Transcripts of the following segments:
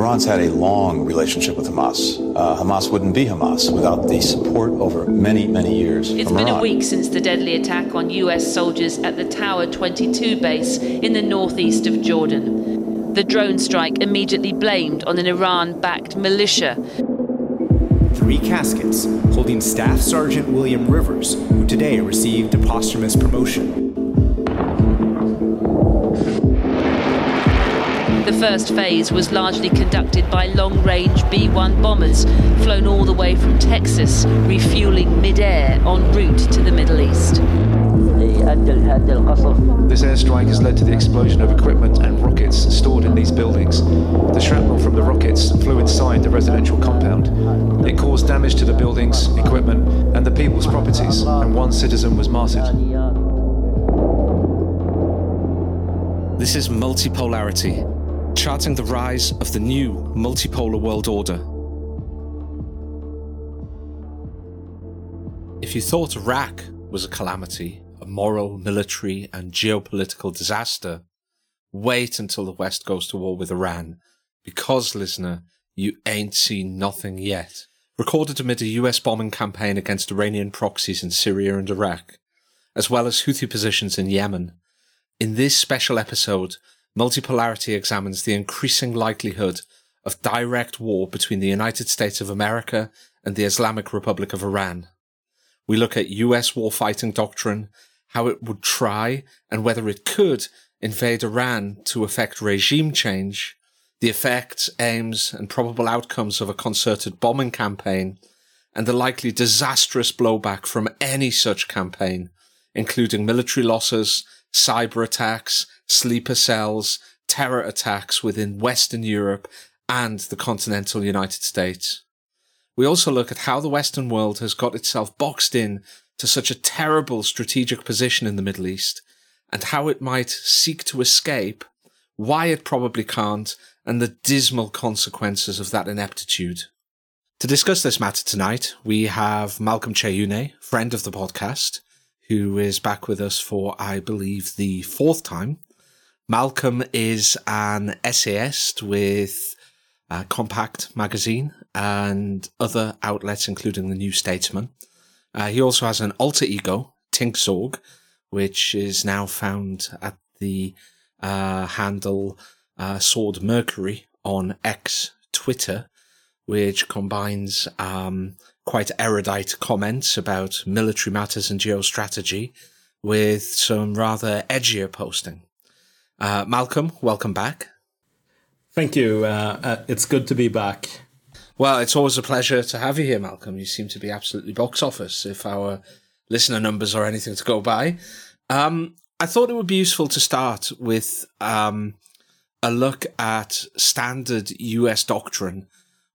Iran's had a long relationship with Hamas. Uh, Hamas wouldn't be Hamas without the support over many, many years. It's from been Iran. a week since the deadly attack on US soldiers at the Tower 22 base in the northeast of Jordan. The drone strike immediately blamed on an Iran backed militia. Three caskets holding Staff Sergeant William Rivers, who today received a posthumous promotion. First phase was largely conducted by long range B 1 bombers flown all the way from Texas, refueling mid air en route to the Middle East. This airstrike has led to the explosion of equipment and rockets stored in these buildings. The shrapnel from the rockets flew inside the residential compound. It caused damage to the buildings, equipment, and the people's properties, and one citizen was martyred. This is Multipolarity, charting the rise of the new multipolar world order. If you thought Iraq was a calamity, a moral, military, and geopolitical disaster, wait until the West goes to war with Iran, because, listener, you ain't seen nothing yet. Recorded amid a US bombing campaign against Iranian proxies in Syria and Iraq, as well as Houthi positions in Yemen. In this special episode, Multipolarity examines the increasing likelihood of direct war between the United States of America and the Islamic Republic of Iran. We look at US warfighting doctrine, how it would try and whether it could invade Iran to effect regime change, the effects, aims, and probable outcomes of a concerted bombing campaign, and the likely disastrous blowback from any such campaign, including military losses, cyber attacks, sleeper cells, terror attacks within Western Europe and the continental United States. We also look at how the Western world has got itself boxed in to such a terrible strategic position in the Middle East, and how it might seek to escape, why it probably can't, and the dismal consequences of that ineptitude. To discuss this matter tonight, we have Malcom Kyeyune, friend of the podcast, who is back with us for, I believe, the fourth time. Malcom is an essayist with uh, Compact magazine and other outlets, including the New Statesman. Uh, he also has an alter ego, Tinkzorg, which is now found at the uh, handle uh, Sword Mercury on X Twitter, which combines um, quite erudite comments about military matters and geostrategy with some rather edgier posting. Uh, Malcom, welcome back. Thank you. Uh, uh, it's good to be back. Well, it's always a pleasure to have you here, Malcom. You seem to be absolutely box office if our listener numbers are anything to go by. Um, I thought it would be useful to start with um, a look at standard US doctrine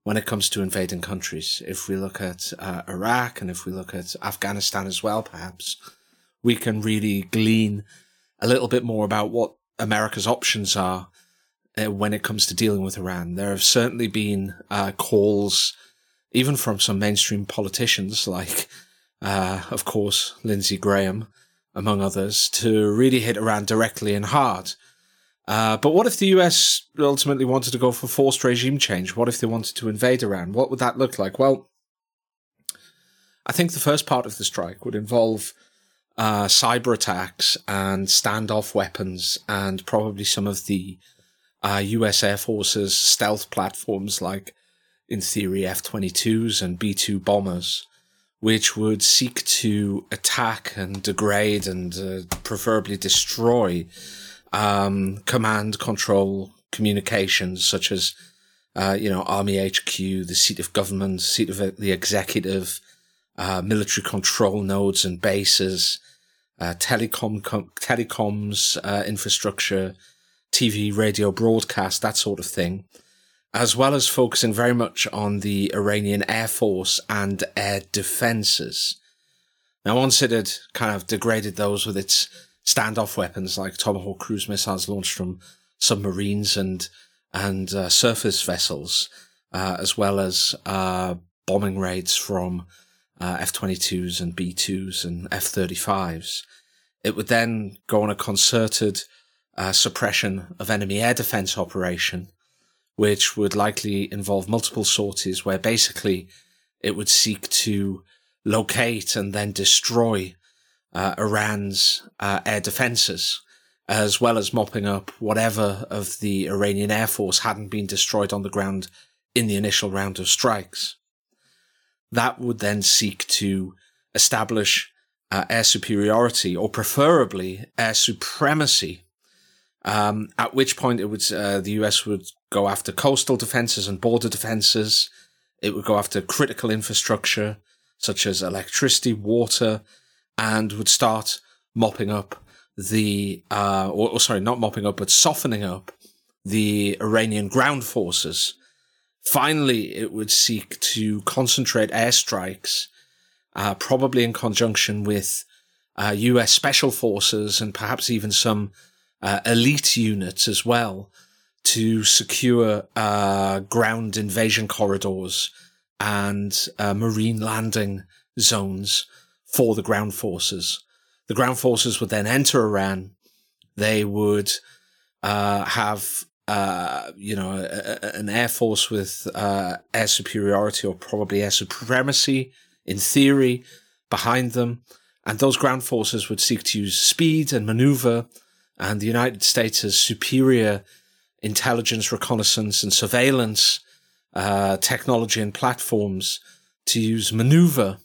when it comes to invading countries. If we look at uh, Iraq and if we look at Afghanistan as well, perhaps we can really glean a little bit more about what America's options are uh, when it comes to dealing with Iran. There have certainly been uh, calls, even from some mainstream politicians, like, uh, of course, Lindsey Graham, among others, to really hit Iran directly and hard. Uh, but what if the US ultimately wanted to go for forced regime change? What if they wanted to invade Iran? What would that look like? Well, I think the first part of the strike would involve uh, cyber attacks and standoff weapons and probably some of the uh, US Air Force's stealth platforms like, in theory, F 22s and B 2 bombers, which would seek to attack and degrade and uh, preferably destroy um, command control communications such as, uh, you know, Army HQ, the seat of government, seat of the executive, uh, military control nodes and bases, uh, telecom, com- telecoms, uh, infrastructure, TV, radio broadcast, that sort of thing, as well as focusing very much on the Iranian Air Force and air defenses. Now, once it had kind of degraded those with its standoff weapons like Tomahawk cruise missiles launched from submarines and and uh, surface vessels, uh, as well as uh, bombing raids from uh, F-22s and B-2s and F-35s. It would then go on a concerted uh, suppression of enemy air defense operation, which would likely involve multiple sorties where basically it would seek to locate and then destroy uh, Iran's uh, air defenses, as well as mopping up whatever of the Iranian Air Force hadn't been destroyed on the ground in the initial round of strikes. That would then seek to establish uh, air superiority or preferably air supremacy. Um, at which point it would, uh, the US would go after coastal defenses and border defenses. It would go after critical infrastructure such as electricity, water, and would start mopping up the, uh, or, or sorry, not mopping up, but softening up the Iranian ground forces. Finally, it would seek to concentrate airstrikes uh, probably in conjunction with uh, US special forces and perhaps even some uh, elite units as well to secure uh, ground invasion corridors and uh, marine landing zones for the ground forces. The ground forces would then enter Iran. They would uh, you know, a, a, an air force with air superiority or probably air supremacy in theory, behind them. And those ground forces would seek to use speed and maneuver and the United States' has superior intelligence, reconnaissance, and surveillance uh, technology and platforms to use maneuver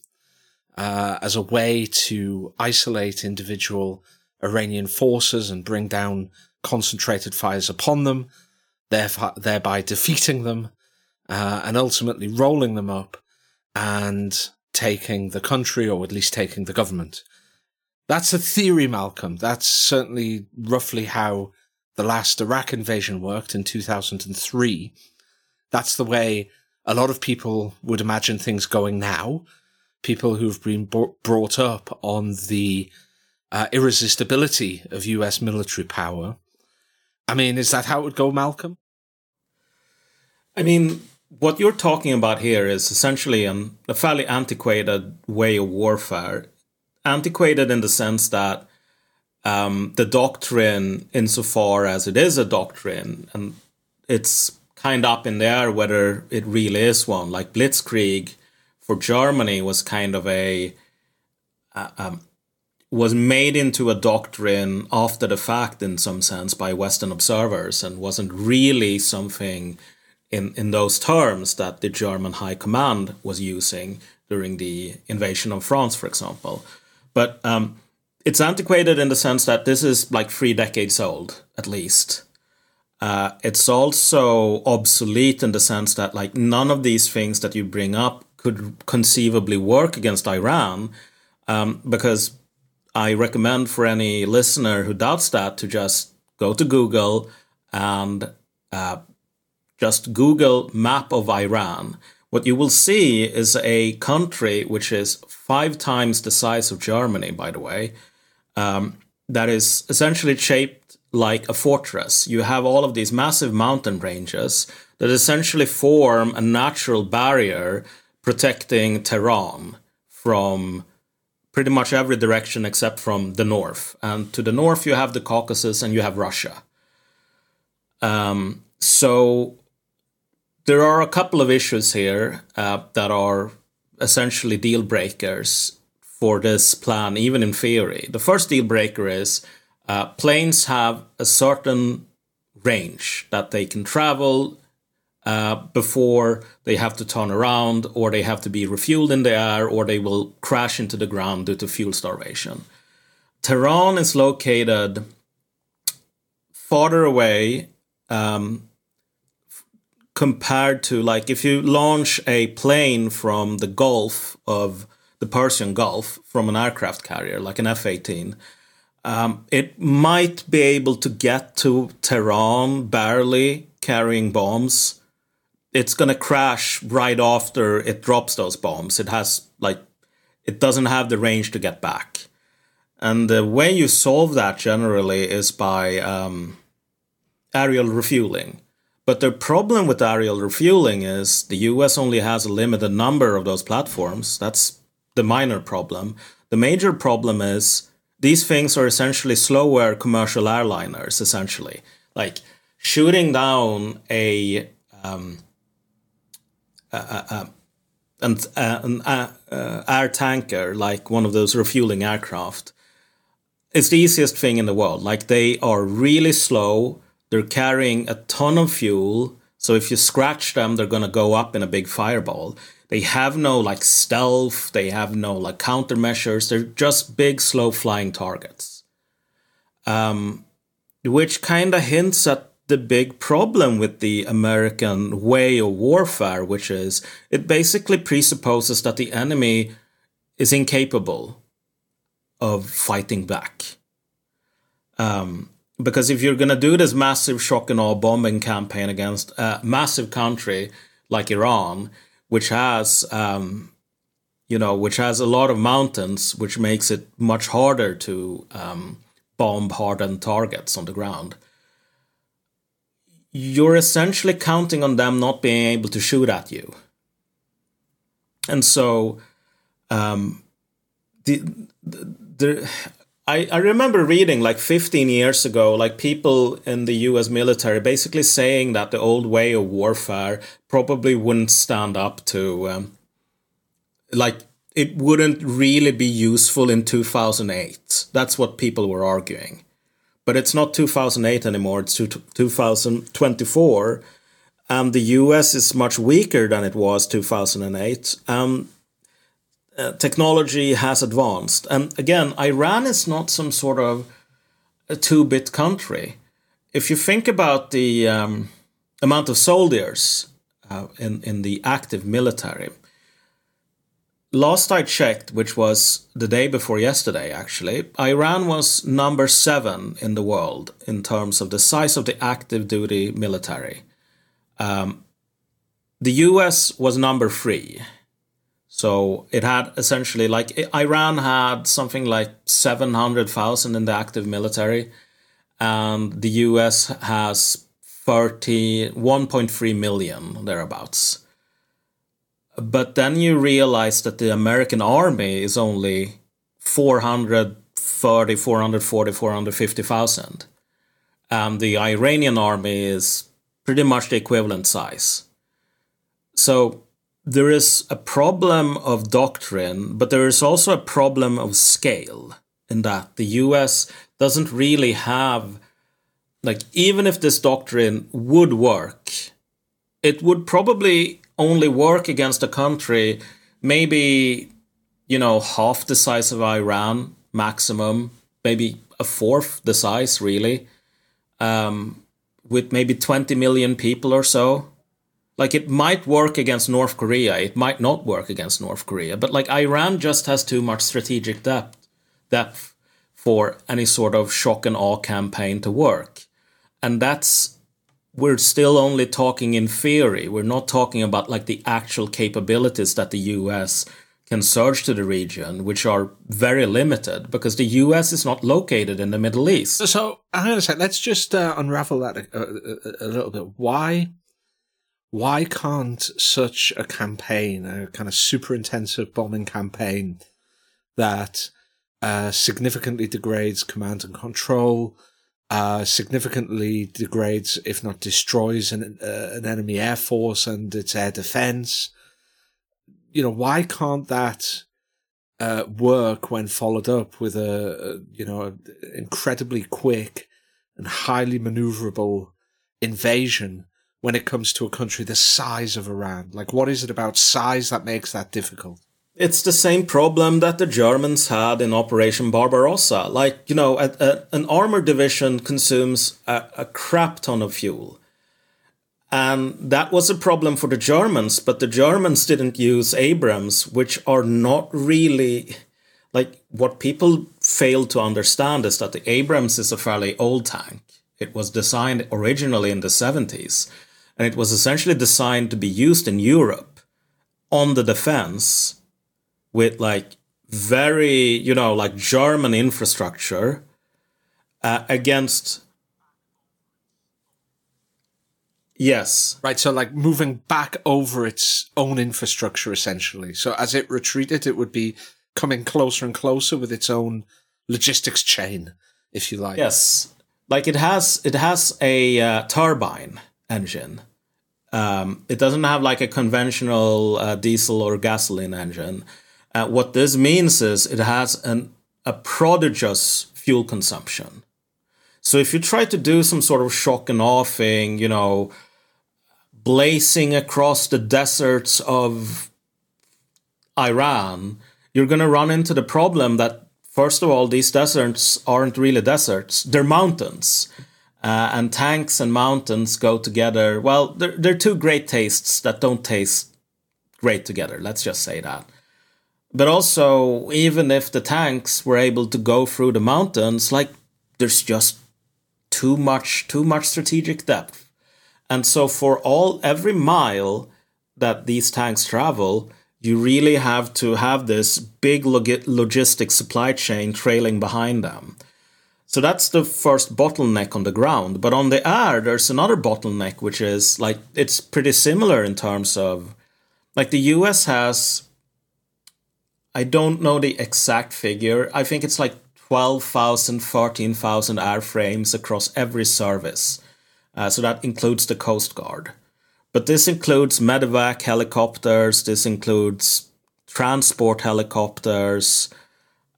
uh, as a way to isolate individual Iranian forces and bring down concentrated fires upon them, thereby defeating them uh, and ultimately rolling them up and taking the country or at least taking the government. That's a theory, Malcom. That's certainly roughly how the last Iraq invasion worked in 2003. That's the way a lot of people would imagine things going now. People who've been brought up on the uh, irresistibility of US military power. I mean, is that how it would go, Malcom? I mean, what you're talking about here is essentially an, a fairly antiquated way of warfare. Antiquated in the sense that um, the doctrine, insofar as it is a doctrine, and it's kind of up in the air whether it really is one. Like Blitzkrieg for Germany was kind of a uh, um, was made into a doctrine after the fact in some sense by Western observers and wasn't really something in, in those terms that the German High Command was using during the invasion of France, for example. But um, it's antiquated in the sense that this is like three decades old, at least. Uh, it's also obsolete in the sense that like none of these things that you bring up could conceivably work against Iran, um, because I recommend for any listener who doubts that to just go to Google and uh, just Google map of Iran, what you will see is a country which is five times the size of Germany, by the way, um, that is essentially shaped like a fortress. You have all of these massive mountain ranges that essentially form a natural barrier protecting Tehran from pretty much every direction except from the north. And to the north, you have the Caucasus and you have Russia. Um, so there are a couple of issues here uh, that are essentially deal breakers for this plan, even in theory. The first deal breaker is uh, planes have a certain range that they can travel uh, before they have to turn around, or they have to be refueled in the air, or they will crash into the ground due to fuel starvation. Tehran is located farther away um, compared to like if you launch a plane from the Gulf of the Persian Gulf from an aircraft carrier like an F 18, um, it might be able to get to Tehran barely carrying bombs. It's going to crash right after it drops those bombs. It has like, it doesn't have the range to get back. And the way you solve that generally is by um, aerial refueling. But the problem with aerial refueling is the US only has a limited number of those platforms. That's the minor problem. The major problem is these things are essentially slower commercial airliners, essentially. Like shooting down a um, uh, uh, an, an air tanker, like one of those refueling aircraft, it's the easiest thing in the world. Like they are really slow. They're carrying a ton of fuel. So if you scratch them, they're going to go up in a big fireball. They have no like stealth. They have no like countermeasures. They're just big, slow flying targets. Um, which kind of hints at the big problem with the American way of warfare, which is it basically presupposes that the enemy is incapable of fighting back. Um, because if you're going to do this massive shock and awe bombing campaign against a massive country like Iran, which has, um, you know, which has a lot of mountains, which makes it much harder to um, bomb hardened targets on the ground, you're essentially counting on them not being able to shoot at you. And so, um, the, the, the I, I remember reading like 15 years ago, like people in the US military basically saying that the old way of warfare probably wouldn't stand up to, um, like, it wouldn't really be useful in 2008. That's what people were arguing. But it's not 2008 anymore, it's 2024. And the US is much weaker than it was 2008. Um, uh, technology has advanced. And again, Iran is not some sort of a two bit country. If you think about the um, amount of soldiers uh, in, in the active military, last I checked, which was the day before yesterday, actually, Iran was number seven in the world in terms of the size of the active duty military. Um, the US was number three. So it had essentially like Iran had something like 700,000 in the active military, and the US has 30, 1.3 million thereabouts. But then you realize that the American army is only 430, 440, 450,000. And the Iranian army is pretty much the equivalent size. So there is a problem of doctrine, but there is also a problem of scale in that the US doesn't really have, like, even if this doctrine would work, it would probably only work against a country maybe, you know, half the size of Iran maximum, maybe a fourth the size, really, um, with maybe 20 million people or so like it might work against North Korea, it might not work against North Korea, but like Iran just has too much strategic depth depth for any sort of shock and awe campaign to work. And that's we're still only talking in theory. We're not talking about like the actual capabilities that the US can surge to the region, which are very limited because the US is not located in the Middle East. So, I'm going to say, let's just uh, unravel that a, a, a, little bit. Why why can't such a campaign, a kind of super intensive bombing campaign that uh, significantly degrades command and control, uh, significantly degrades, if not destroys, an, uh, an enemy air force and its air defense. You know, why can't that uh, work when followed up with a, a you know, incredibly quick and highly maneuverable invasion when it comes to a country the size of Iran? Like, what is it about size that makes that difficult? It's the same problem that the Germans had in Operation Barbarossa. Like, you know, a, a, an armored division consumes a, a crap ton of fuel. And that was a problem for the Germans, but the Germans didn't use Abrams, which are not really like what people fail to understand is that the Abrams is a fairly old tank. It was designed originally in the 70s and it was essentially designed to be used in Europe on the defense with like very, you know, like German infrastructure uh, against. Yes. Right. So, like moving back over its own infrastructure, essentially. So, as it retreated, it would be coming closer and closer with its own logistics chain, if you like. Yes. Like it has, it has a uh, turbine engine Um, it doesn't have like a conventional uh, diesel or gasoline engine. Uh, what this means is it has an, a prodigious fuel consumption. So if you try to do some sort of shock and awe thing, you know, blazing across the deserts of Iran, you're going to run into the problem that, first of all, these deserts aren't really deserts, they're mountains. Uh, and tanks and mountains go together. Well, they're, they're two great tastes that don't taste great together. Let's just say that. But also, even if the tanks were able to go through the mountains, like there's just too much, too much strategic depth. And so, for all every mile that these tanks travel, you really have to have this big log- logistic supply chain trailing behind them. So that's the first bottleneck on the ground. But on the air, there's another bottleneck, which is like it's pretty similar in terms of like the US has, I don't know the exact figure. I think it's like 12,000, 13,000 airframes across every service. Uh, so that includes the Coast Guard. But this includes medevac helicopters, this includes transport helicopters,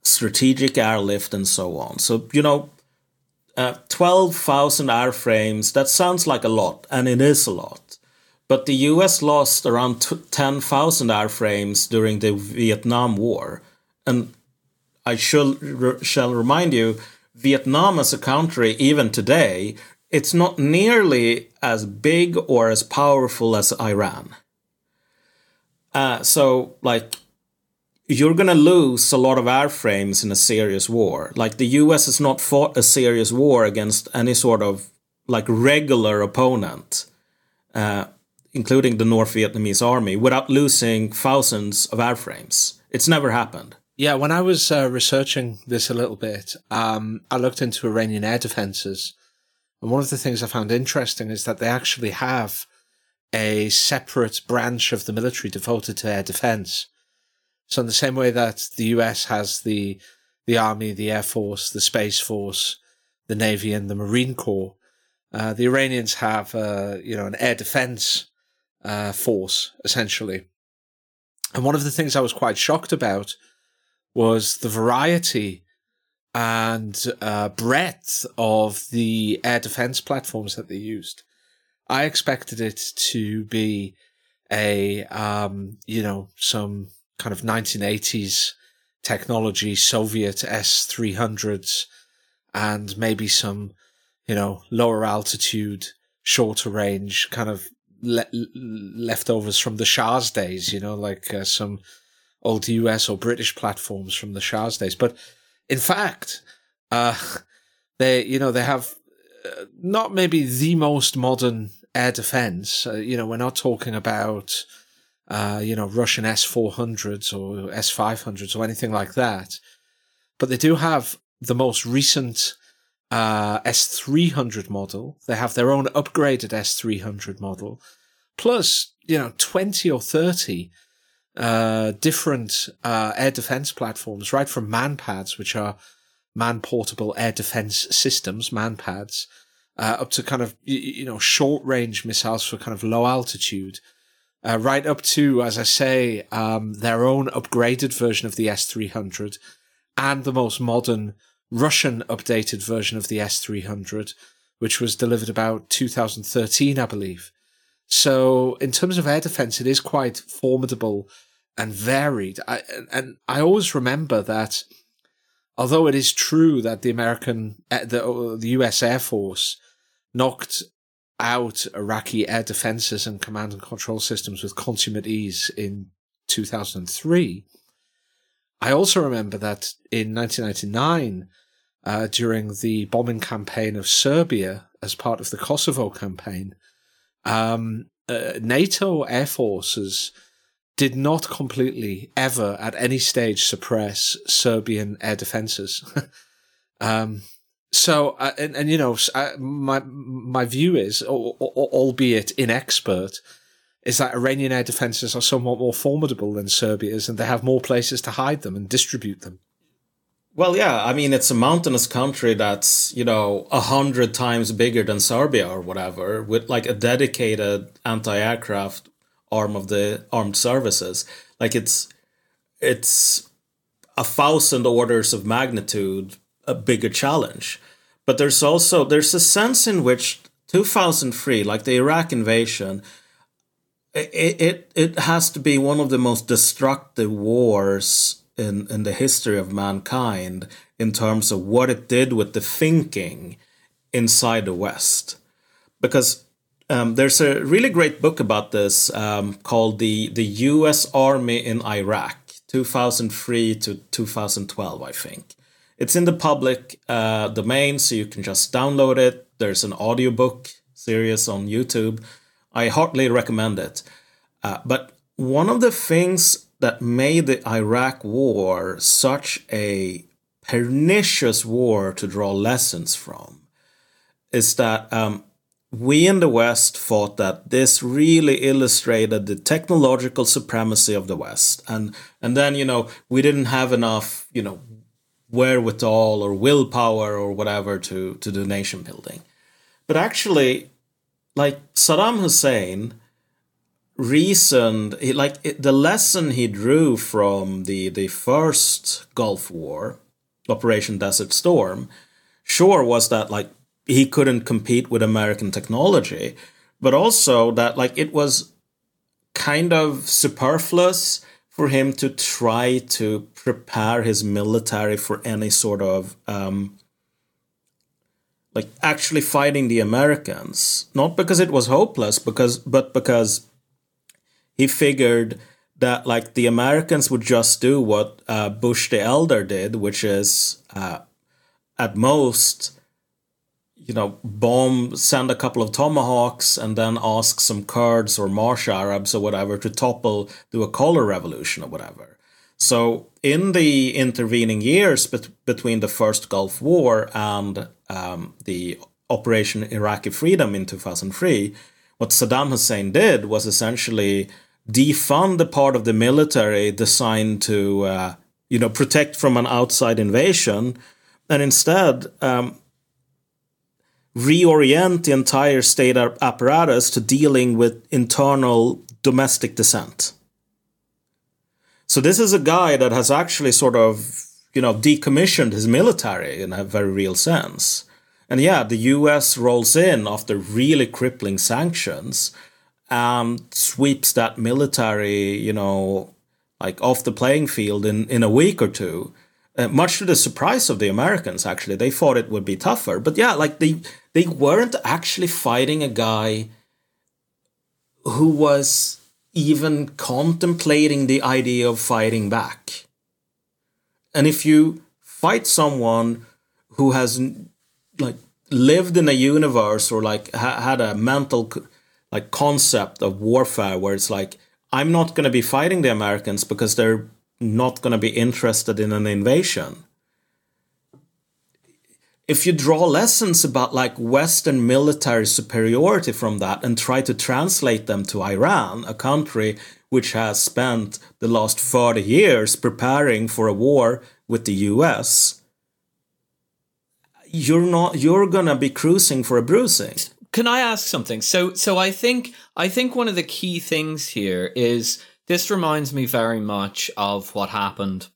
strategic airlift, and so on. So, you know, uh, 12,000 airframes, that sounds like a lot, and it is a lot. But the US lost around 10,000 airframes during the Vietnam War. And I shall, shall remind you, Vietnam as a country, even today, it's not nearly as big or as powerful as Iran. Uh, so, like, you're going to lose a lot of airframes in a serious war. Like the US has not fought a serious war against any sort of like regular opponent, uh, including the North Vietnamese army, without losing thousands of airframes. It's never happened. Yeah, when I was uh, researching this a little bit, um, I looked into Iranian air defenses. And one of the things I found interesting is that they actually have a separate branch of the military devoted to air defense. So in the same way that the US has the the army, the air force, the space force, the navy, and the marine corps, uh, the Iranians have uh, you know an air defense uh, force essentially. And one of the things I was quite shocked about was the variety and uh, breadth of the air defense platforms that they used. I expected it to be a um, you know some kind of 1980s technology, Soviet S 300s, and maybe some, you know, lower altitude, shorter range kind of le- leftovers from the Shah's days, you know, like uh, some old US or British platforms from the Shah's days. But in fact, uh, they, you know, they have uh, not maybe the most modern air defense. Uh, you know, we're not talking about, uh, you know, Russian S 400s or S 500s or anything like that. But they do have the most recent uh, S 300 model. They have their own upgraded S 300 model, plus, you know, 20 or 30 uh, different uh, air defense platforms, right from MANPADS, which are man portable air defense systems, MANPADS, uh, up to kind of, you, you know, short range missiles for kind of low altitude uh, right up to, as I say, um, their own upgraded version of the S300 and the most modern Russian updated version of the S300, which was delivered about 2013, I believe. So, in terms of air defense, it is quite formidable and varied. I, and I always remember that, although it is true that the American, uh, the, the US Air Force knocked out Iraqi air defenses and command and control systems with consummate ease in 2003. I also remember that in 1999, uh, during the bombing campaign of Serbia as part of the Kosovo campaign, um, uh, NATO air forces did not completely ever at any stage suppress Serbian air defenses. um, so, uh, and, and you know, uh, my my view is, albeit inexpert, is that Iranian air defenses are somewhat more formidable than Serbia's, and they have more places to hide them and distribute them. Well, yeah, I mean, it's a mountainous country that's, you know, a hundred times bigger than Serbia or whatever, with like a dedicated anti aircraft arm of the armed services. Like it's, it's a thousand orders of magnitude a bigger challenge. But there's also, there's a sense in which 2003, like the Iraq invasion, it, it, it has to be one of the most destructive wars in, in the history of mankind in terms of what it did with the thinking inside the West. Because um, there's a really great book about this um, called the, the US Army in Iraq, 2003 to 2012, I think. It's in the public uh, domain, so you can just download it. There's an audiobook series on YouTube. I heartily recommend it. Uh, but one of the things that made the Iraq War such a pernicious war to draw lessons from is that um, we in the West thought that this really illustrated the technological supremacy of the West, and and then you know we didn't have enough you know wherewithal or willpower or whatever to to do nation building, but actually, like Saddam Hussein reasoned he, like it, the lesson he drew from the the first Gulf War, Operation Desert Storm, sure was that like he couldn't compete with American technology, but also that like it was kind of superfluous for him to try to prepare his military for any sort of um, like actually fighting the Americans, not because it was hopeless, because but because he figured that like the Americans would just do what uh, Bush the elder did, which is uh, at most, you know, bomb, send a couple of tomahawks, and then ask some Kurds or Marsh Arabs or whatever to topple, do a color revolution or whatever. So in the intervening years bet- between the first Gulf War and um, the Operation Iraqi Freedom in 2003, what Saddam Hussein did was essentially defund the part of the military designed to, uh, you know, protect from an outside invasion, and instead um, reorient the entire state apparatus to dealing with internal domestic dissent. So this is a guy that has actually sort of, you know, decommissioned his military in a very real sense. And yeah, the US rolls in after really crippling sanctions and sweeps that military, you know, like off the playing field in, in a week or two. Uh, much to the surprise of the Americans, actually, they thought it would be tougher. But yeah, like they they weren't actually fighting a guy who was even contemplating the idea of fighting back. And if you fight someone who has like lived in a universe or like ha- had a mental like concept of warfare where it's like I'm not going to be fighting the Americans because they're not going to be interested in an invasion. If you draw lessons about like Western military superiority from that and try to translate them to Iran, a country which has spent the last 30 years preparing for a war with the US, you're not you're to be cruising for a bruising. Can I ask something? So so I think I think one of the key things here is this reminds me very much of what happened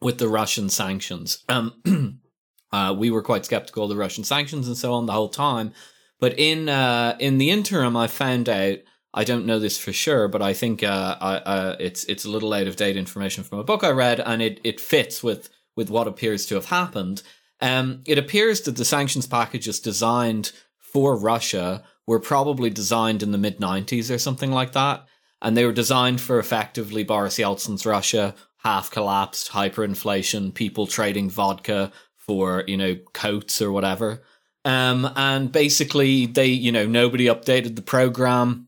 with the Russian sanctions. Um, uh, we were quite skeptical of the Russian sanctions and so on the whole time, but in uh, in the interim, I found out. I don't know this for sure, but I think uh, I, uh, it's it's a little out of date information from a book I read, and it, it fits with with what appears to have happened. Um, it appears that the sanctions package is designed for Russia were probably designed in the mid 90s or something like that. And they were designed for effectively Boris Yeltsin's Russia, half collapsed, hyperinflation, people trading vodka for, you know, coats or whatever. Um, and basically, they, you know, nobody updated the program.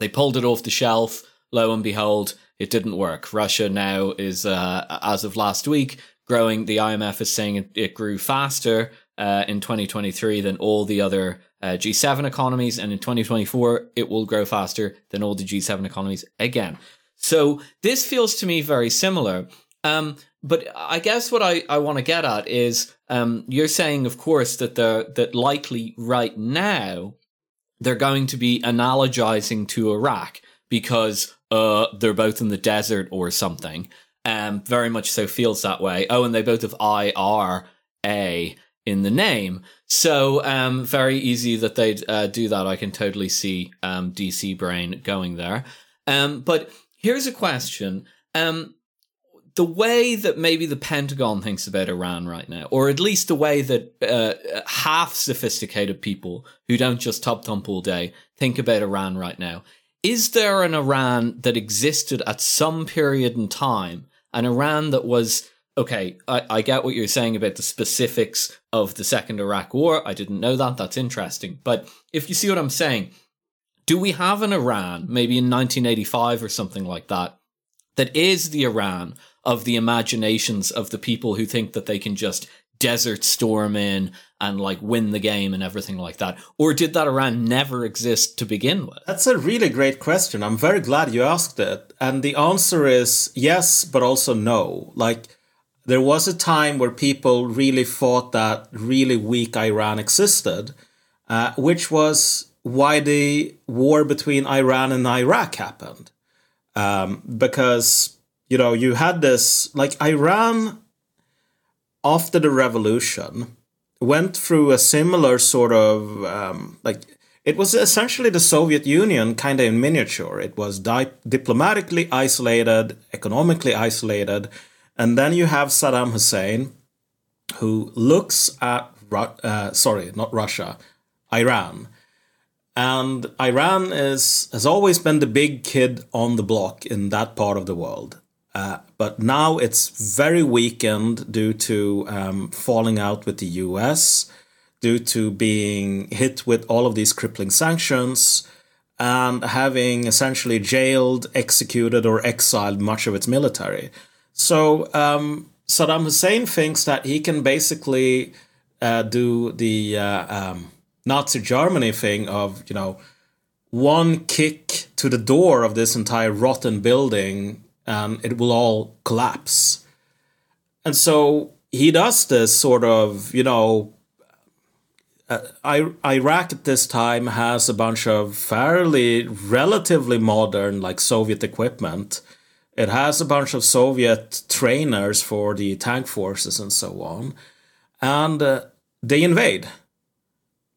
They pulled it off the shelf. Lo and behold, it didn't work. Russia now is, uh, as of last week, growing. The IMF is saying it, it grew faster uh, in 2023 than all the other uh, G7 economies, and in 2024, it will grow faster than all the G7 economies again. So this feels to me very similar. Um, but I guess what I, I want to get at is um, you're saying, of course, that the that likely right now they're going to be analogizing to Iraq because uh, they're both in the desert or something. Um, very much so feels that way. Oh, and they both have I R A in the name. So um, very easy that they'd uh, do that. I can totally see um, DC Brain going there. Um, but here's a question. Um, the way that maybe the Pentagon thinks about Iran right now, or at least the way that uh, half sophisticated people who don't just top thump all day think about Iran right now, is there an Iran that existed at some period in time, an Iran that was okay, I, I get what you're saying about the specifics of the Second Iraq War. I didn't know that. That's interesting. But if you see what I'm saying, do we have an Iran, maybe in 1985 or something like that, that is the Iran of the imaginations of the people who think that they can just desert storm in and like win the game and everything like that? Or did that Iran never exist to begin with? That's a really great question. I'm very glad you asked it. And the answer is yes, but also no. Like, there was a time where people really thought that really weak Iran existed, uh, which was why the war between Iran and Iraq happened. Um, because, you know, you had this, like, Iran, after the revolution, went through a similar sort of, um, like, it was essentially the Soviet Union kind of in miniature. It was di- diplomatically isolated, economically isolated, and then you have Saddam Hussein, who looks at, uh, sorry, not Russia, Iran. And Iran is has always been the big kid on the block in that part of the world. Uh, but now it's very weakened due to um, falling out with the US, due to being hit with all of these crippling sanctions, and having essentially jailed, executed, or exiled much of its military. So um, Saddam Hussein thinks that he can basically uh, do the uh, um, Nazi Germany thing of, you know, one kick to the door of this entire rotten building and it will all collapse. And so he does this sort of, you know, uh, Iraq at this time has a bunch of fairly relatively modern, like Soviet equipment it has a bunch of Soviet trainers for the tank forces and so on. And uh, they invade.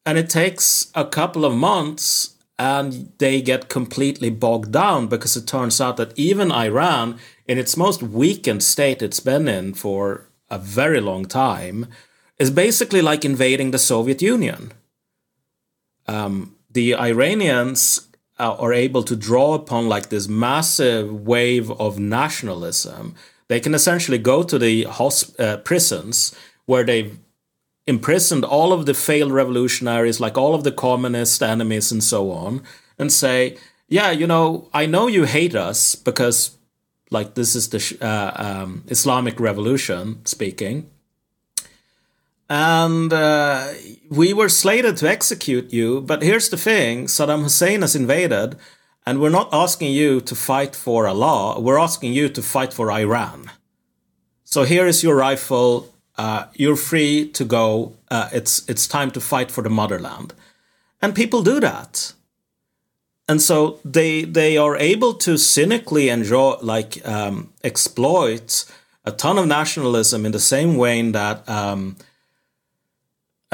And it takes a couple of months and they get completely bogged down because it turns out that even Iran, in its most weakened state it's been in for a very long time, is basically like invading the Soviet Union. Um, the Iranians uh, are able to draw upon like this massive wave of nationalism, they can essentially go to the hosp- uh, prisons where they've imprisoned all of the failed revolutionaries, like all of the communist enemies and so on, and say, yeah, you know, I know you hate us because, like, this is the uh, um, Islamic Revolution speaking and uh, we were slated to execute you. But here's the thing Saddam Hussein has invaded, and we're not asking you to fight for Allah, we're asking you to fight for Iran. So here is your rifle. Uh, you're free to go. Uh, it's it's time to fight for the motherland, and people do that. And so they they are able to cynically enjoy like um, exploit a ton of nationalism in the same way that um,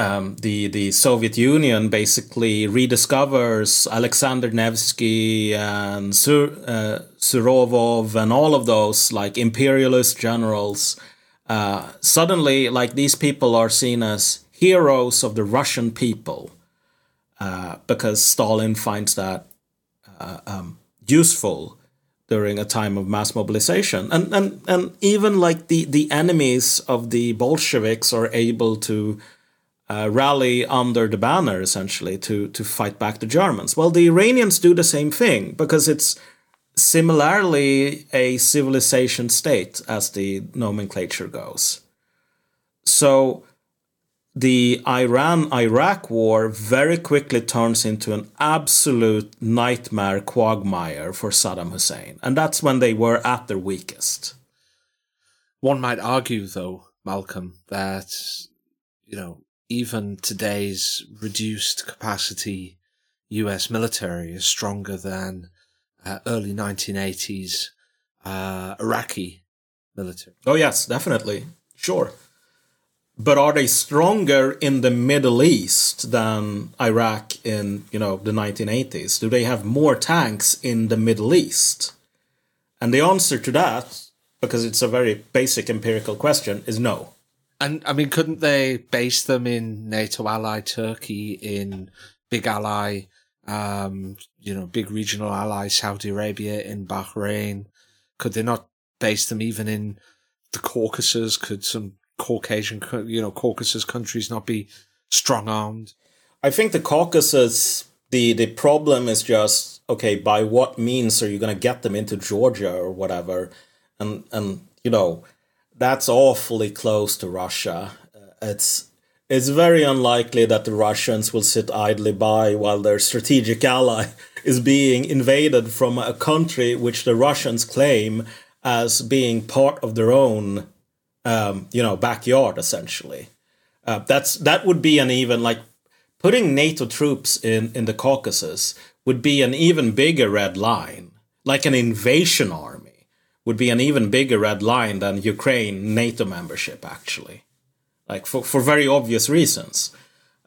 um, the the Soviet Union basically rediscovers Alexander Nevsky and Sur, uh, Surovov and all of those like imperialist generals. Uh, suddenly, like these people are seen as heroes of the Russian people uh, because Stalin finds that uh, um, useful during a time of mass mobilization, and and and even like the the enemies of the Bolsheviks are able to uh, rally under the banner essentially to to fight back the Germans. Well, the Iranians do the same thing because it's similarly a civilization state as the nomenclature goes. So the Iran Iraq war very quickly turns into an absolute nightmare quagmire for Saddam Hussein. And that's when they were at their weakest. One might argue, though, Malcom, that, you know, even today's reduced capacity US military is stronger than uh, early 1980s uh, Iraqi military. Oh, yes, definitely. Sure. But are they stronger in the Middle East than Iraq in, you know, the 1980s? Do they have more tanks in the Middle East? And the answer to that, because it's a very basic empirical question, is no. And I mean, couldn't they base them in NATO ally Turkey, in big ally, um, you know, big regional ally Saudi Arabia, in Bahrain? Could they not base them even in the Caucasus? Could some Caucasian, you know, Caucasus countries not be strong armed? I think the Caucasus, the the problem is just okay. By what means are you going to get them into Georgia or whatever? And and you know, that's awfully close to Russia. Uh, it's it's very unlikely that the Russians will sit idly by while their strategic ally is being invaded from a country which the Russians claim as being part of their own um, you know, backyard essentially. Uh, that's that would be an even like putting NATO troops in in the Caucasus would be an even bigger red line, like an invasion army would be an even bigger red line than Ukraine NATO membership actually, like for for very obvious reasons.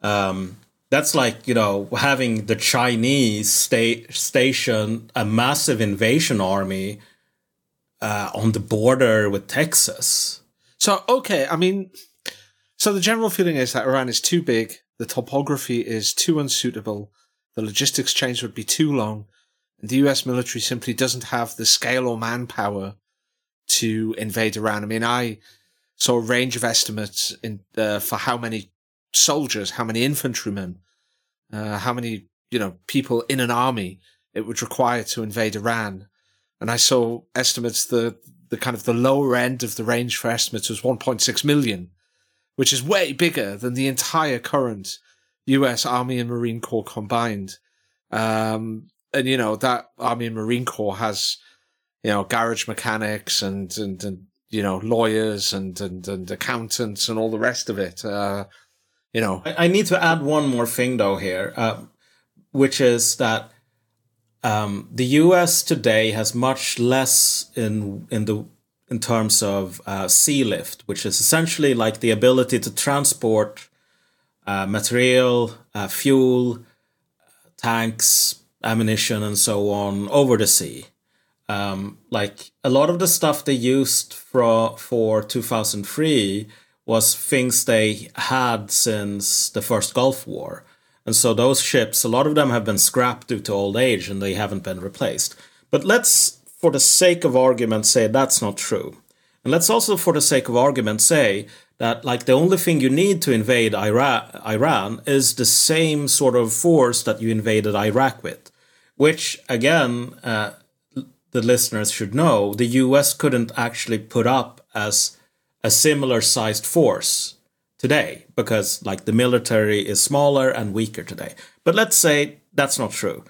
Um, that's like you know having the Chinese state station a massive invasion army uh, on the border with Texas so, okay, I mean, so the general feeling is that Iran is too big, the topography is too unsuitable, the logistics chains would be too long, the US military simply doesn't have the scale or manpower to invade Iran. I mean, I saw a range of estimates in uh, for how many soldiers, how many infantrymen, uh, how many you know people in an army it would require to invade Iran, and I saw estimates that the kind of the lower end of the range for estimates was 1.6 million, which is way bigger than the entire current U.S. Army and Marine Corps combined. Um, and you know that Army and Marine Corps has, you know, garage mechanics and and, and you know lawyers and, and and accountants and all the rest of it. Uh, you know, I, I, need to add one more thing though here, uh, which is that um, the U.S. today has much less in in the in terms of uh, sea lift, which is essentially like the ability to transport uh, material, uh, fuel, tanks, ammunition, and so on over the sea. Um, like a lot of the stuff they used for for 2003 was things they had since the first Gulf War. And so those ships, a lot of them have been scrapped due to old age and they haven't been replaced. But let's, for the sake of argument, say that's not true. And let's also, for the sake of argument, say that like the only thing you need to invade Iraq, Iran is the same sort of force that you invaded Iraq with, which again, uh, the listeners should know, the U.S. couldn't actually put up as a similar sized force today because like the military is smaller and weaker today. But let's say that's not true.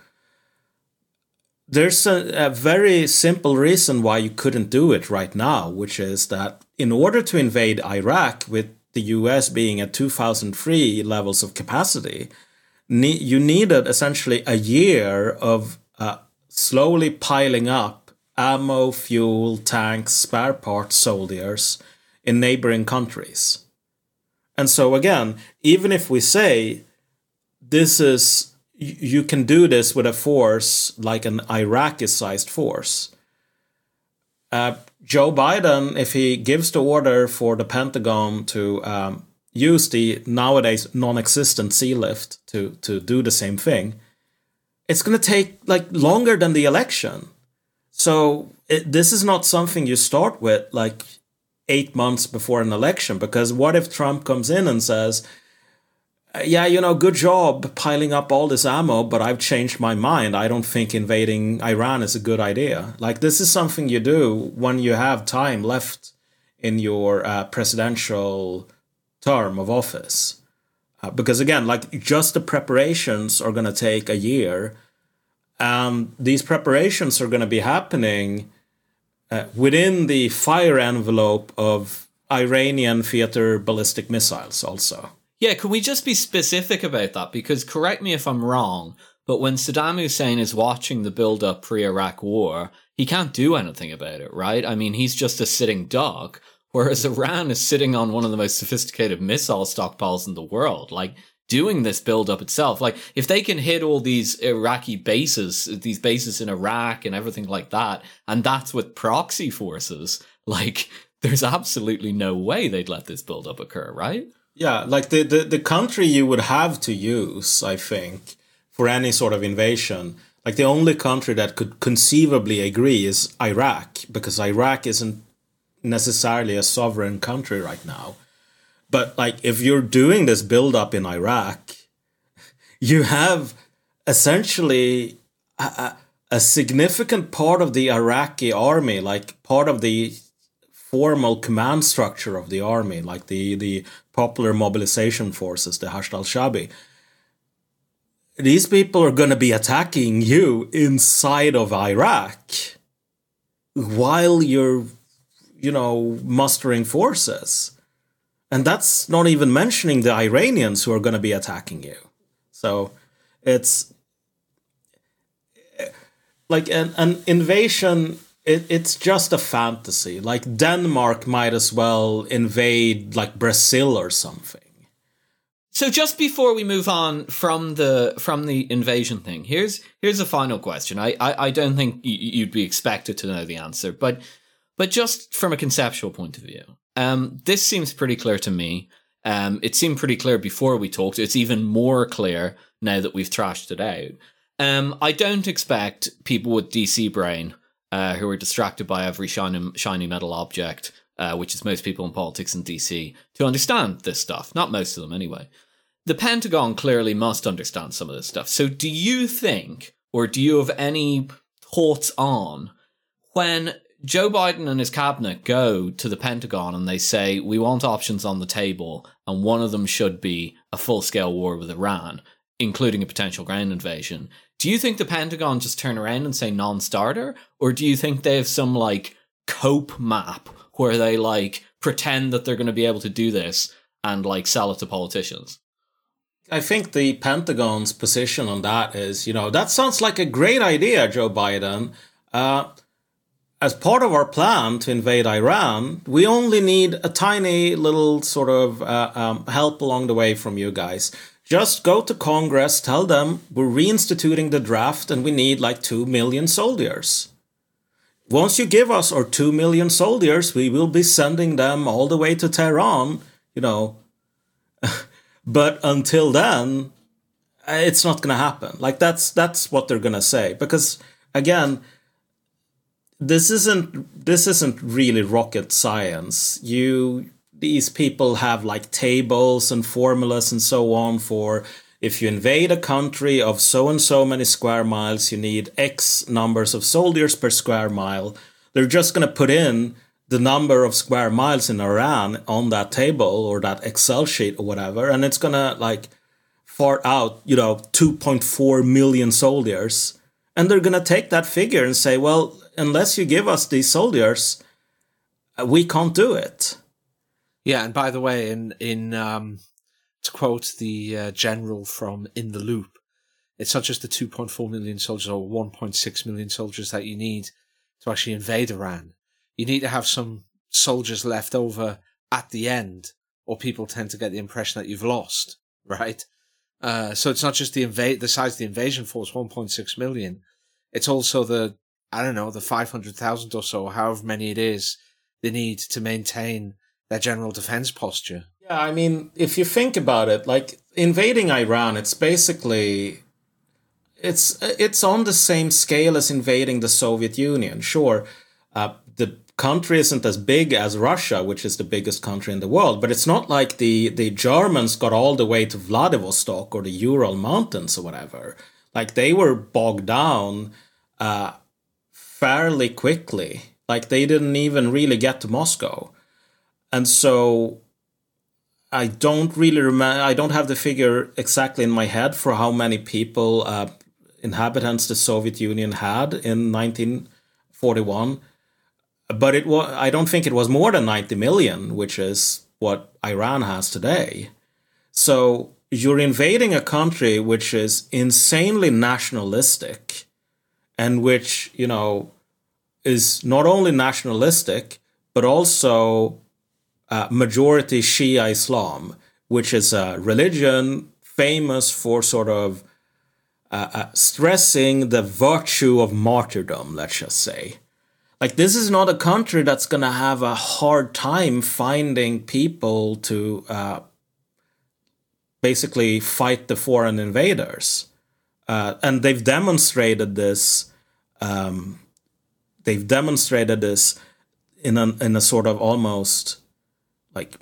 There's a, a, very simple reason why you couldn't do it right now, which is that in order to invade Iraq with the US being at 2003 levels of capacity, ne- you needed essentially a year of uh, slowly piling up ammo, fuel, tanks, spare parts, soldiers in neighboring countries. And so again, even if we say this is you can do this with a force like an Iraqi sized force. Uh, Joe Biden, if he gives the order for the Pentagon to um, use the nowadays non-existent sea lift to to do the same thing, it's going to take like longer than the election. So it, this is not something you start with like eight months before an election because what if Trump comes in and says, yeah, you know, good job piling up all this ammo, but I've changed my mind. I don't think invading Iran is a good idea. Like, this is something you do when you have time left in your uh, presidential term of office. Uh, because again, like, just the preparations are going to take a year. And these preparations are going to be happening uh, within the fire envelope of Iranian theater ballistic missiles, also. Yeah, can we just be specific about that? Because correct me if I'm wrong, but when Saddam Hussein is watching the build up pre Iraq war, he can't do anything about it, right? I mean, he's just a sitting duck, whereas Iran is sitting on one of the most sophisticated missile stockpiles in the world. Like, doing this build up itself. Like, if they can hit all these Iraqi bases, these bases in Iraq and everything like that, and that's with proxy forces, like, there's absolutely no way they'd let this build up occur, right? Yeah, like the, the, the country you would have to use, I think, for any sort of invasion, like the only country that could conceivably agree is Iraq, because Iraq isn't necessarily a sovereign country right now. But like if you're doing this build up in Iraq, you have essentially a, a, significant part of the Iraqi army, like part of the formal command structure of the army, like the, the popular mobilization forces, the Hashd al Shabi. These people are going to be attacking you inside of Iraq while you're, you know, mustering forces. And that's not even mentioning the Iranians who are going to be attacking you. So it's like an, an invasion it, it's just a fantasy like denmark might as well invade like brazil or something so just before we move on from the from the invasion thing here's here's a final question i i, I don't think you'd be expected to know the answer but but just from a conceptual point of view um this seems pretty clear to me um it seemed pretty clear before we talked it's even more clear now that we've trashed it out um i don't expect people with dc brain uh, who are distracted by every shiny, shiny metal object, uh, which is most people in politics in DC, to understand this stuff. Not most of them, anyway. The Pentagon clearly must understand some of this stuff. So, do you think, or do you have any thoughts on when Joe Biden and his cabinet go to the Pentagon and they say, we want options on the table, and one of them should be a full scale war with Iran, including a potential ground invasion? do you think the Pentagon just turn around and say non starter? Or do you think they have some like cope map where they like pretend that they're going to be able to do this and like sell it to politicians? I think the Pentagon's position on that is, you know, that sounds like a great idea, Joe Biden. Uh, as part of our plan to invade Iran, we only need a tiny little sort of uh, um, help along the way from you guys. Just go to Congress, tell them we're reinstituting the draft and we need like 2 million soldiers. Once you give us our 2 million soldiers, we will be sending them all the way to Tehran, you know. but until then, it's not going to happen. Like that's that's what they're going to say because again, this isn't this isn't really rocket science. You these people have like tables and formulas and so on for if you invade a country of so and so many square miles, you need X numbers of soldiers per square mile. They're just going to put in the number of square miles in Iran on that table or that Excel sheet or whatever, and it's going to like fart out, you know, 2.4 million soldiers. And they're going to take that figure and say, well, unless you give us these soldiers, we can't do it. Yeah, and by the way, in in um, to quote the uh, general from In the Loop, it's not just the 2.4 million soldiers or 1.6 million soldiers that you need to actually invade Iran. You need to have some soldiers left over at the end, or people tend to get the impression that you've lost, right? Uh, so it's not just the invade the size of the invasion force, 1.6 million. It's also the I don't know the 500,000 or so, however many it is, they need to maintain their general defense posture. Yeah, I mean, if you think about it, like invading Iran, it's basically it's it's on the same scale as invading the Soviet Union. Sure, uh, the country isn't as big as Russia, which is the biggest country in the world, but it's not like the the Germans got all the way to Vladivostok or the Ural Mountains or whatever. Like they were bogged down uh, fairly quickly. Like they didn't even really get to Moscow and so I don't really remember. I don't have the figure exactly in my head for how many people, uh, inhabitants, the Soviet Union had in 1941. but it was I don't think it was more than 90 million, which is what Iran has today. So you're invading a country which is insanely nationalistic and which, you know, is not only nationalistic, but also uh, majority Shia Islam, which is a religion famous for sort of uh, uh, stressing the virtue of martyrdom, let's just say. Like, this is not a country that's going to have a hard time finding people to uh, basically fight the foreign invaders. Uh, and they've demonstrated this. Um, they've demonstrated this in a in a sort of almost like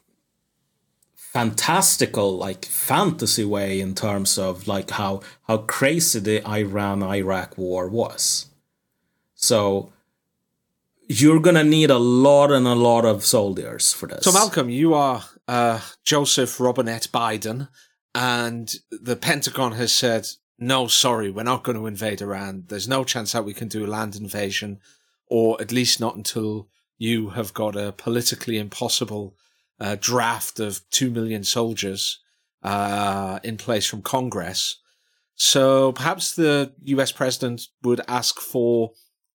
fantastical like fantasy way in terms of like how how crazy the Iran Iraq war was. So you're gonna need a lot and a lot of soldiers for this. So Malcom, you are uh, Joseph Robinette Biden, and the Pentagon has said no, sorry, we're not going to invade Iran. There's no chance that we can do land invasion, or at least not until you have got a politically impossible uh, draft of 2 million soldiers uh, in place from Congress. So perhaps the US president would ask for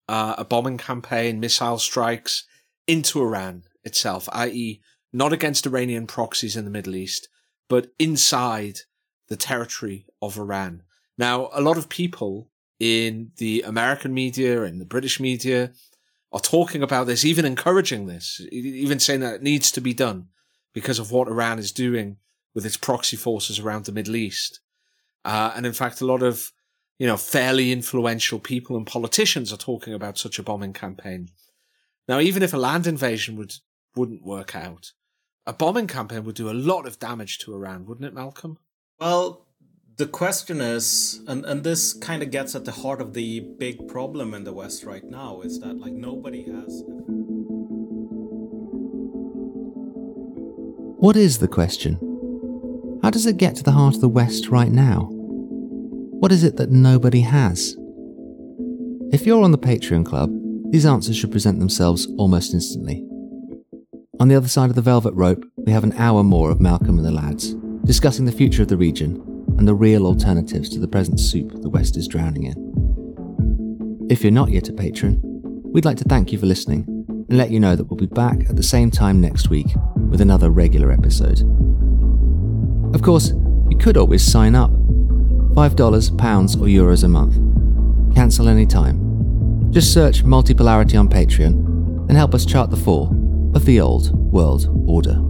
uh, a bombing campaign, missile strikes into Iran itself, i.e., not against Iranian proxies in the Middle East, but inside the territory of Iran. Now, a lot of people in the American media in the British media are talking about this, even encouraging this, even saying that it needs to be done because of what Iran is doing with its proxy forces around the Middle East. Uh, and in fact, a lot of, you know, fairly influential people and politicians are talking about such a bombing campaign. Now, even if a land invasion would, wouldn't work out, a bombing campaign would do a lot of damage to Iran, wouldn't it, Malcom? Well, the question is, and, and this kind of gets at the heart of the big problem in the West right now, is that like nobody has. What is the question? How does it get to the heart of the West right now? What is it that nobody has? If you're on the Patreon Club, these answers should present themselves almost instantly. On the other side of the velvet rope, we have an hour more of Malcom and the lads, discussing the future of the region and the real alternatives to the present soup the West is drowning in. If you're not yet a patron, we'd like to thank you for listening and let you know that we'll be back at the same time next week with another regular episode. Of course, you could always sign up $5, pounds, or euros a month. Cancel any time. Just search Multipolarity on Patreon and help us chart the fall of the old world order.